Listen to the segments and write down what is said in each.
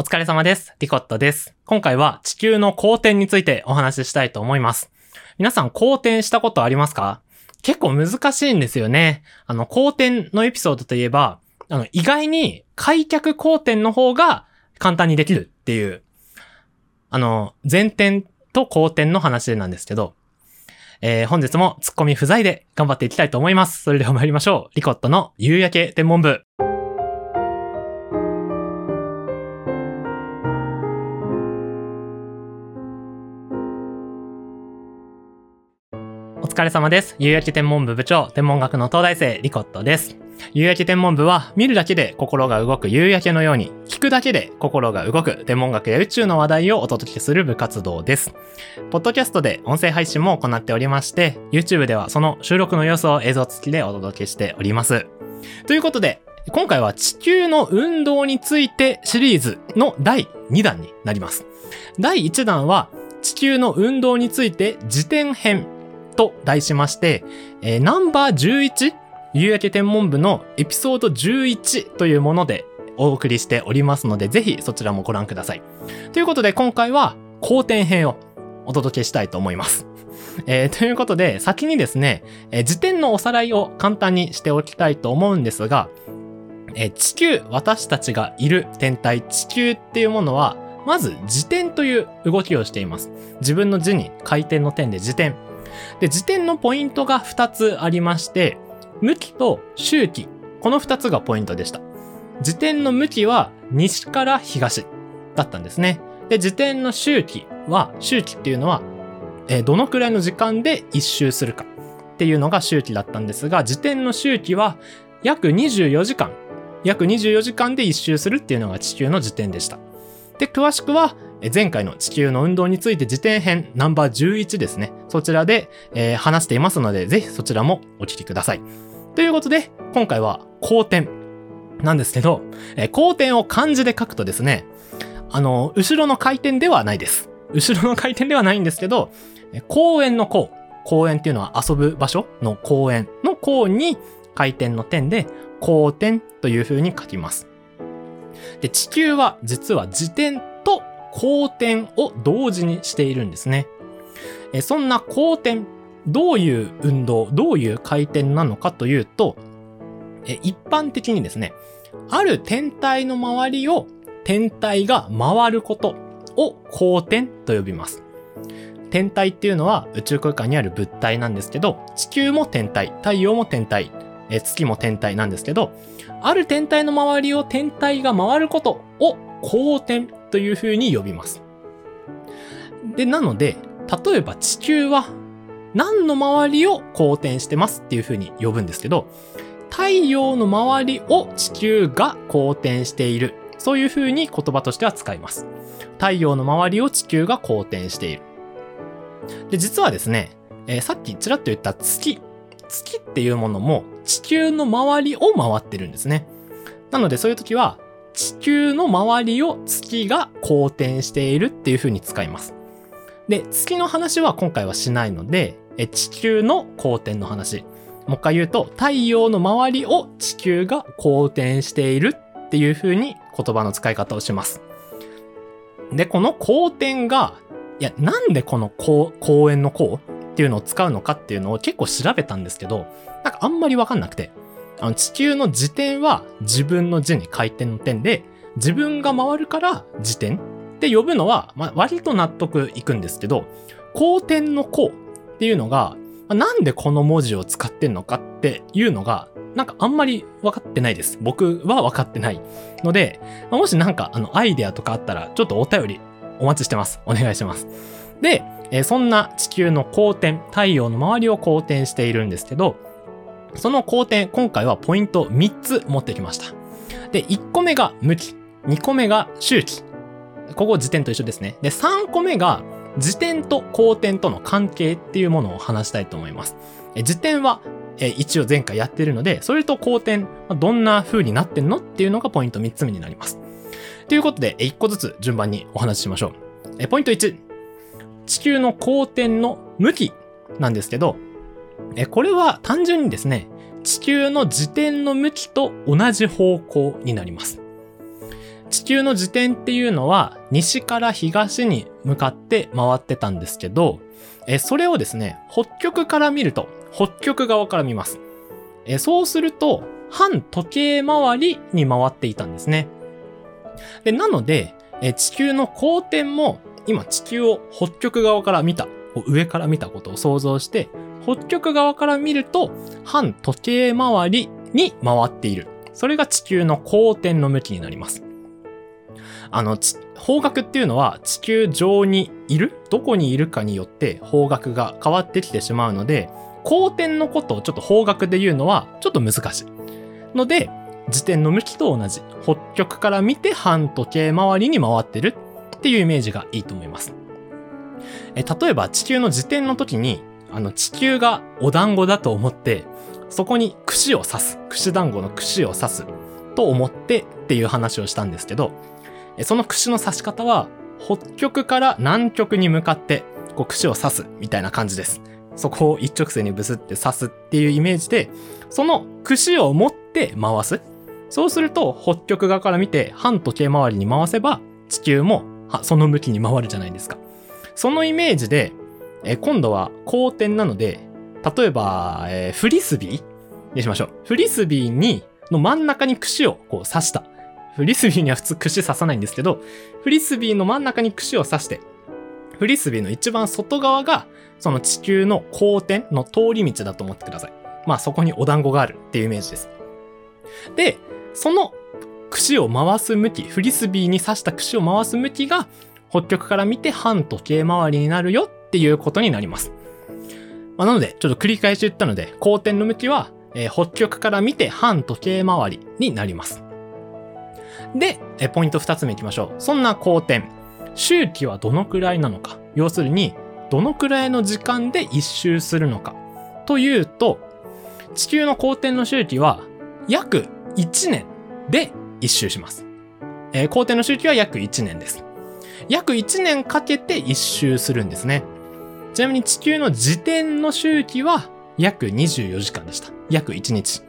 お疲れ様です。リコットです。今回は地球の公転についてお話ししたいと思います。皆さん公転したことありますか？結構難しいんですよね。あの、公転のエピソードといえば、あの、意外に開脚公転の方が簡単にできるっていう、あの、前転と後転の話なんですけど、えー、本日もツッコミ不在で頑張っていきたいと思います。それでは参りましょう。リコットの夕焼け天文部。疲れ様です。夕焼け天文部部長、天文学の東大生、リコットです。夕焼け天文部は、見るだけで心が動く夕焼けのように、聞くだけで心が動く天文学や宇宙の話題をお届けする部活動です。ポッドキャストで音声配信も行っておりまして、YouTube ではその収録の様子を映像付きでお届けしております。ということで、今回は地球の運動についてシリーズの第2弾になります。第1弾は、地球の運動について辞典編と題しまして、えーナンバー 11? 夕焼け天文部のエピソード11というものでお送りしておりますので、ぜひそちらもご覧ください。ということで今回は後転編をお届けしたいと思います。えーということで、先にですね、えー辞典のおさらいを簡単にしておきたいと思うんですが、えー地球、私たちがいる天体地球っていうものは、まず自転という動きをしています。自分の字に回転の点で自転。で、自転のポイントが2つありまして、向きと周期。この2つがポイントでした。自転の向きは西から東だったんですね。で、自転の周期は、周期っていうのは、えどのくらいの時間で一周するかっていうのが周期だったんですが、自転の周期は約24時間。約24時間で一周するっていうのが地球の自転でした。で、詳しくは、前回の地球の運動について辞典編ナンバー11ですね。そちらで、えー話していますので、ぜひそちらもお聞きください。ということで、今回は後転なんですけど、えー後転を漢字で書くとですね、あの、後ろの回転ではないです。後ろの回転ではないんですけど、公園の公。公園っていうのは遊ぶ場所の公園の公に回転の点で、後転という風に書きます。で、地球は実は自転と公転を同時にしているんですね。えそんな公転、どういう運動、どういう回転なのかというと、え一般的にですね、ある天体の周りを天体が回ることを公転と呼びます。天体っていうのは宇宙空間にある物体なんですけど、地球も天体、太陽も天体、え月も天体なんですけど、ある天体の周りを天体が回ることを公転という風に呼びます。で、なので、例えば地球は何の周りを公転してますっていう風に呼ぶんですけど、太陽の周りを地球が公転している。そういう風に言葉としては使います。太陽の周りを地球が公転している。で、実はですね、えーさっきちらっと言った月。月っていうものも地球の周りを回ってるんですね。なのでそういう時は地球の周りを月が公転しているっていう風に使います。で、月の話は今回はしないので、え地球の公転の話。もう一回言うと、太陽の周りを地球が公転しているっていう風に言葉の使い方をします。で、この公転が、いや、なんでこの公公園の公？っていうのを使うのかっていうのを結構調べたんですけど、なんかあんまりわかんなくて。あの地球の自転は自分の字に回転の点で、自分が回るから自転って呼ぶのは、まあ、割と納得いくんですけど、公転の公っていうのが、まなんでこの文字を使ってんのかっていうのが、なんかあんまり分かってないです。僕は分かってないので、まもしなんかあのアイデアとかあったら、ちょっとお便りお待ちしてます。お願いします。で、えーそんな地球の公転、太陽の周りを公転しているんですけど、その公転、今回はポイント3つ持ってきました。で、1個目が向き、2個目が周期。ここ時点と一緒ですね。で、3個目が時点と公転との関係っていうものを話したいと思います。時点は、一応前回やってるので、それと公転、どんな風になってんのっていうのがポイント3つ目になります。ということで、1個ずつ順番にお話ししましょう。ポイント1。地球の公転の向きなんですけど、えこれは単純にですね、地球の自転の向きと同じ方向になります。地球の自転っていうのは西から東に向かって回ってたんですけど、えそれをですね、北極から見ると、北極側から見ます。えそうすると、反時計回りに回っていたんですね。で、なので、え地球の公転も、今地球を北極側から見た、上から見たことを想像して、北極側から見ると、反時計回りに回っている。それが地球の公転の向きになります。あの、方角っていうのは地球上にいるどこにいるかによって方角が変わってきてしまうので、公転のことをちょっと方角で言うのはちょっと難しい。ので、自転の向きと同じ。北極から見て反時計回りに回ってるっていうイメージがいいと思います。え例えば地球の自転の時に、あの地球がお団子だと思って、そこに串を刺す。串団子の串を刺す。と思ってっていう話をしたんですけど、その串の刺し方は、北極から南極に向かって、こう串を刺すみたいな感じです。そこを一直線にブスって刺すっていうイメージで、その串を持って回す。そうすると、北極側から見て反時計回りに回せば、地球もその向きに回るじゃないですか。そのイメージで、え今度は公転なので、例えば、えー、フリスビーにしましょう。フリスビーに、の真ん中に串をこう刺した。フリスビーには普通串刺さないんですけど、フリスビーの真ん中に串を刺して、フリスビーの一番外側が、その地球の公転の通り道だと思ってください。まあそこにお団子があるっていうイメージです。で、その串を回す向き、フリスビーに刺した串を回す向きが、北極から見て反時計回りになるよっていうことになります。まあ、なので、ちょっと繰り返し言ったので、公転の向きは、えー、北極から見て反時計回りになります。で、えポイント2つ目いきましょう。そんな公転。周期はどのくらいなのか。要するに、どのくらいの時間で一周するのか。というと、地球の公転の周期は約1年で一周します。えー、公転の周期は約1年です。約1年かけて一周するんですね。ちなみに地球の自転の周期は約24時間でした。約1日。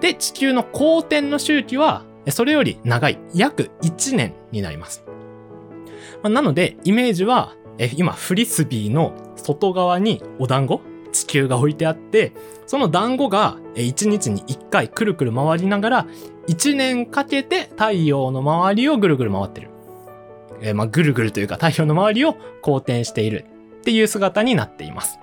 で、地球の公転の周期はそれより長い、約1年になります。まあ、なので、イメージは、え今、フリスビーの外側にお団子地球が置いてあって、その団子が1日に1回くるくる回りながら、1年かけて太陽の周りをぐるぐる回ってる。えー、まあ、ぐるぐるというか太陽の周りを公転しているっていう姿になっています。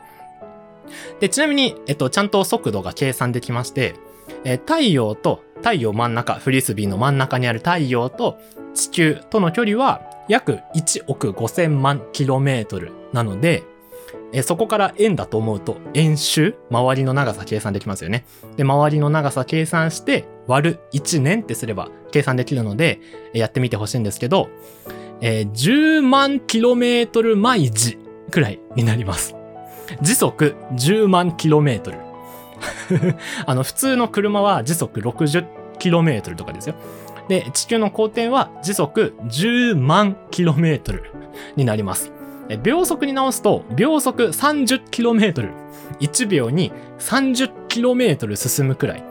で、ちなみに、えっと、ちゃんと速度が計算できまして、えー、太陽と太陽真ん中、フリスビーの真ん中にある太陽と地球との距離は約1億5000万キロメートルなので、えそこから円だと思うと円周周りの長さ計算できますよね。で、周りの長さ計算して割る1年ってすれば計算できるので、やってみてほしいんですけど、えー、10万キロメートル毎時くらいになります。時速10万キロメートル。あの、普通の車は時速 60km とかですよ。で、地球の公転は時速10万 km になります。秒速に直すと、秒速 30km。1秒に 30km 進むくらい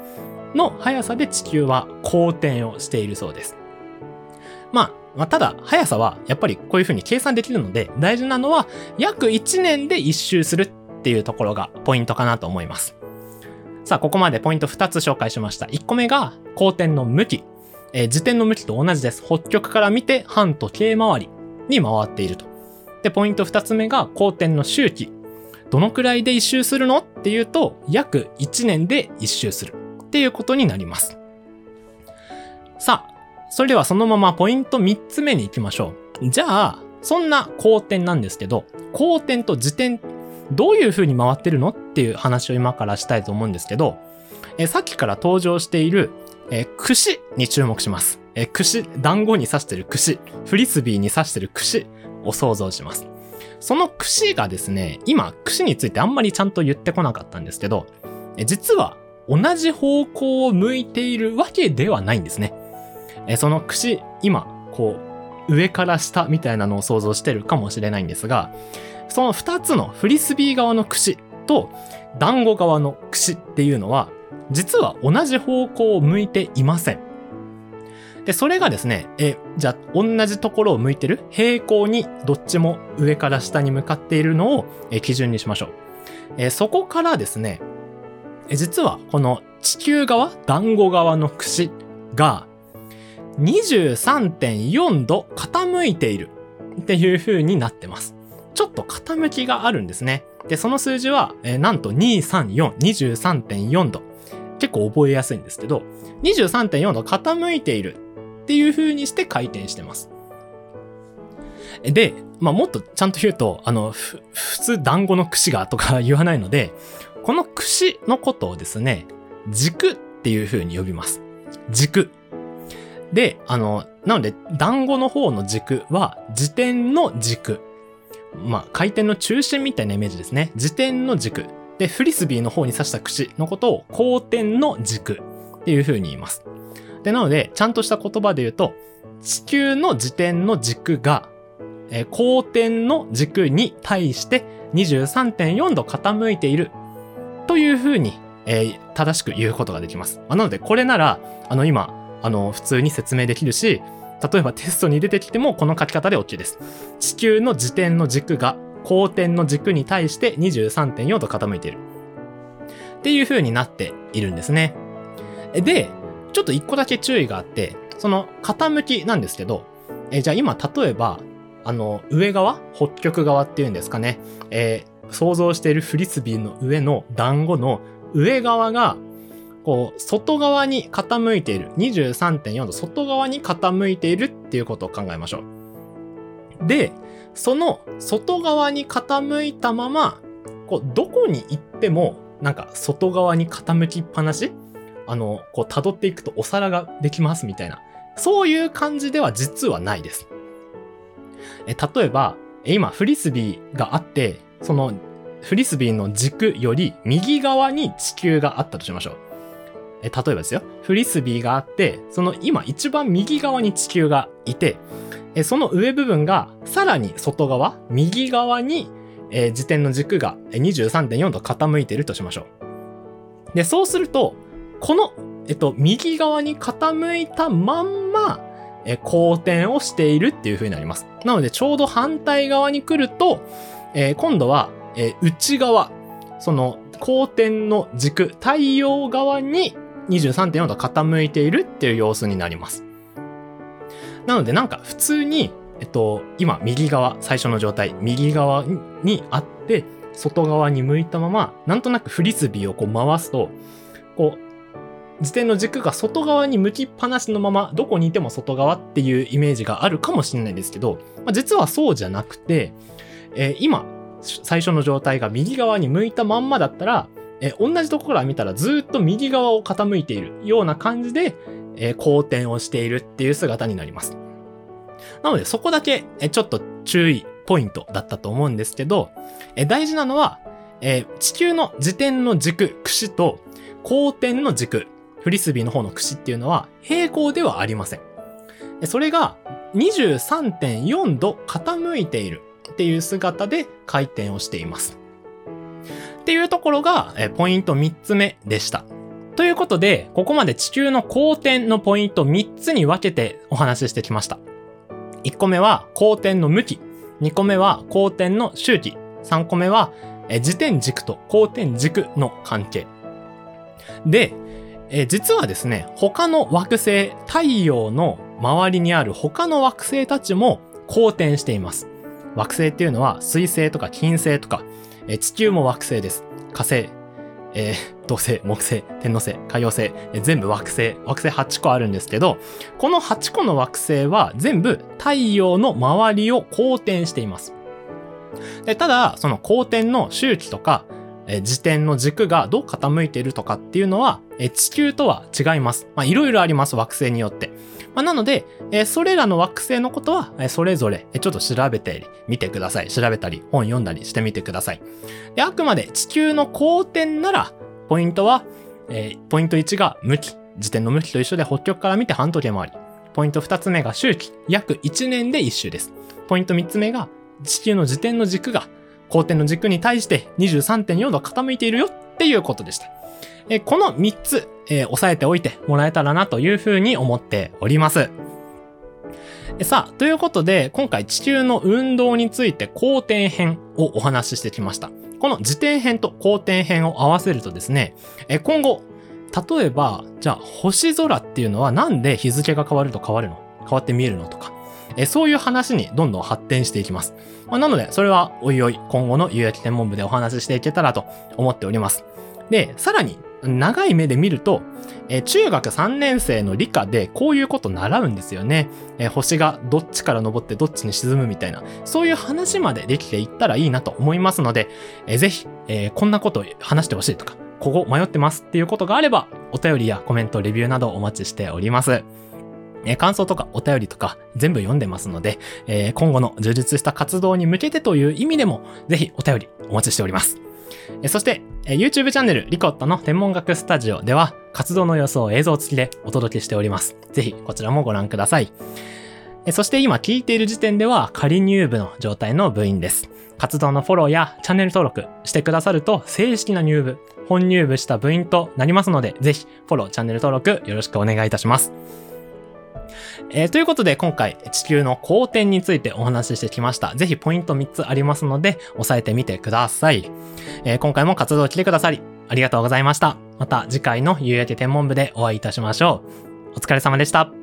の速さで地球は公転をしているそうです。まあ、まあ、ただ、速さはやっぱりこういう風に計算できるので、大事なのは約1年で1周するっていうところがポイントかなと思います。さあ、ここまでポイント2つ紹介しました。1個目が、公転の向き。えー、自転の向きと同じです。北極から見て半時計回りに回っていると。で、ポイント2つ目が、公転の周期。どのくらいで一周するの？っていうと、約1年で一周する。っていうことになります。さあ、それではそのままポイント3つ目に行きましょう。じゃあ、そんな公転なんですけど、公転と自転どういう風に回ってるのっていう話を今からしたいと思うんですけど、えさっきから登場している、え串に注目します。え串、団子に刺してる串、フリスビーに刺してる串を想像します。その串がですね、今、串についてあんまりちゃんと言ってこなかったんですけど、え実は同じ方向を向いているわけではないんですね。えその串、今、こう、上から下みたいなのを想像してるかもしれないんですが、その2つのフリスビー側の串と団子側の串っていうのは、実は同じ方向を向いていません。で、それがですね、え、じゃあ、同じところを向いてる平行にどっちも上から下に向かっているのを、基準にしましょう。えそこからですね、実はこの地球側、団子側の串が23.4度傾いているっていう風になってます。ちょっと傾きがあるんですね。で、その数字は、えー、なんと234、23.4度。結構覚えやすいんですけど、23.4度傾いているっていう風にして回転してます。で、まあ、もっとちゃんと言うと、あの、普通団子の串がとか言わないので、この串のことをですね、軸っていう風に呼びます。軸。で、あの、なので、団子の方の軸は、自転の軸。まあ、回転の中心みたいなイメージですね。自転の軸。で、フリスビーの方に刺した串のことを、後転の軸っていう風に言います。で、なので、ちゃんとした言葉で言うと、地球の自転の軸が、えー、後転の軸に対して23.4度傾いているという風に、えー、正しく言うことができます。ま、なので、これなら、あの、今、あの、普通に説明できるし、例えばテストに出てきてもこの書き方で OK です。地球の自転の軸が公転の軸に対して23.4度傾いている。っていう風になっているんですね。で、ちょっと一個だけ注意があって、その傾きなんですけど、えじゃあ今例えば、あの、上側？北極側っていうんですかね。えー、想像しているフリスビーの上の団子の上側がこう、外側に傾いている。23.4度、外側に傾いているっていうことを考えましょう。で、その外側に傾いたまま、こう、どこに行っても、なんか外側に傾きっぱなし？あの、こう、辿っていくとお皿ができますみたいな。そういう感じでは実はないです。え、例えば、今、フリスビーがあって、その、フリスビーの軸より右側に地球があったとしましょう。え例えばですよ、フリスビーがあって、その今一番右側に地球がいて、えその上部分がさらに外側、右側に、え、自転の軸が23.4度傾いているとしましょう。で、そうすると、この、えっと、右側に傾いたまんま、え公転をしているっていう風になります。なので、ちょうど反対側に来ると、えー、今度は、えー、内側、その、公転の軸、太陽側に23.4度傾いているっていう様子になります。なのでなんか普通に、えっと、今右側、最初の状態、右側にあって、外側に向いたまま、なんとなくフリスビーをこう回すと、こう、自転の軸が外側に向きっぱなしのまま、どこにいても外側っていうイメージがあるかもしれないですけど、まあ、実はそうじゃなくて、えー、今、最初の状態が右側に向いたまんまだったら、え同じところから見たらずっと右側を傾いているような感じで、え好転をしているっていう姿になります。なのでそこだけ、えちょっと注意ポイントだったと思うんですけど、え大事なのは、え地球の自転の軸、串と公転の軸、フリスビーの方の串っていうのは平行ではありません。それが23.4度傾いているっていう姿で回転をしています。っていうところが、えポイント3つ目でした。ということで、ここまで地球の公転のポイント3つに分けてお話ししてきました。1個目は公転の向き。2個目は公転の周期。3個目は、え自転軸と公転軸の関係。で、え実はですね、他の惑星、太陽の周りにある他の惑星たちも公転しています。惑星っていうのは水星とか金星とかえ地球も惑星です。火星、えー、土星、木星、天王星、海洋星、えー、全部惑星、惑星8個あるんですけど、この8個の惑星は全部太陽の周りを公転しています。でただ、その公転の周期とか、えー、自転の軸がどう傾いているとかっていうのは、えー、地球とは違います。まあ、いろいろあります、惑星によって。まあ、なので、え、それらの惑星のことは、え、それぞれ、え、ちょっと調べてみてください。調べたり、本読んだりしてみてください。であくまで地球の公転なら、ポイントは、え、ポイント1が向き。自転の向きと一緒で北極から見て半時計回り。ポイント2つ目が周期。約1年で1周です。ポイント3つ目が地球の自転の軸が公転の軸に対して23.4度傾いているよっていうことでした。えこの3つ、えー、押さえておいてもらえたらなというふうに思っております。さあ、ということで、今回地球の運動について後転編をお話ししてきました。この自転編と後転編を合わせるとですね、え今後、例えば、じゃあ星空っていうのはなんで日付が変わると変わるの？変わって見えるのとか、えそういう話にどんどん発展していきます。まあ、なので、それはおいおい今後の有益天文部でお話ししていけたらと思っております。で、さらに長い目で見ると、え中学3年生の理科でこういうこと習うんですよね、え星がどっちから昇ってどっちに沈むみたいな、そういう話までできていったらいいなと思いますので、えー、ぜひ、えー、こんなことを話してほしいとか、ここ迷ってますっていうことがあれば、お便りやコメント、レビューなどお待ちしております。え感想とかお便りとか全部読んでますので、え、今後の充実した活動に向けてという意味でも、ぜひお便りお待ちしております。そして、YouTube チャンネルリコットの天文学スタジオでは活動の様子を映像付きでお届けしております。ぜひこちらもご覧ください。そして今聞いている時点では仮入部の状態の部員です。活動のフォローやチャンネル登録してくださると正式な入部、本入部した部員となりますので、ぜひフォロー、チャンネル登録よろしくお願いいたします。えー、ということで今回地球の公転についてお話ししてきました。ぜひポイント3つありますので押さえてみてください。えー、今回も活動来てくださりありがとうございました。また次回の夕焼け天文部でお会いいたしましょう。お疲れ様でした。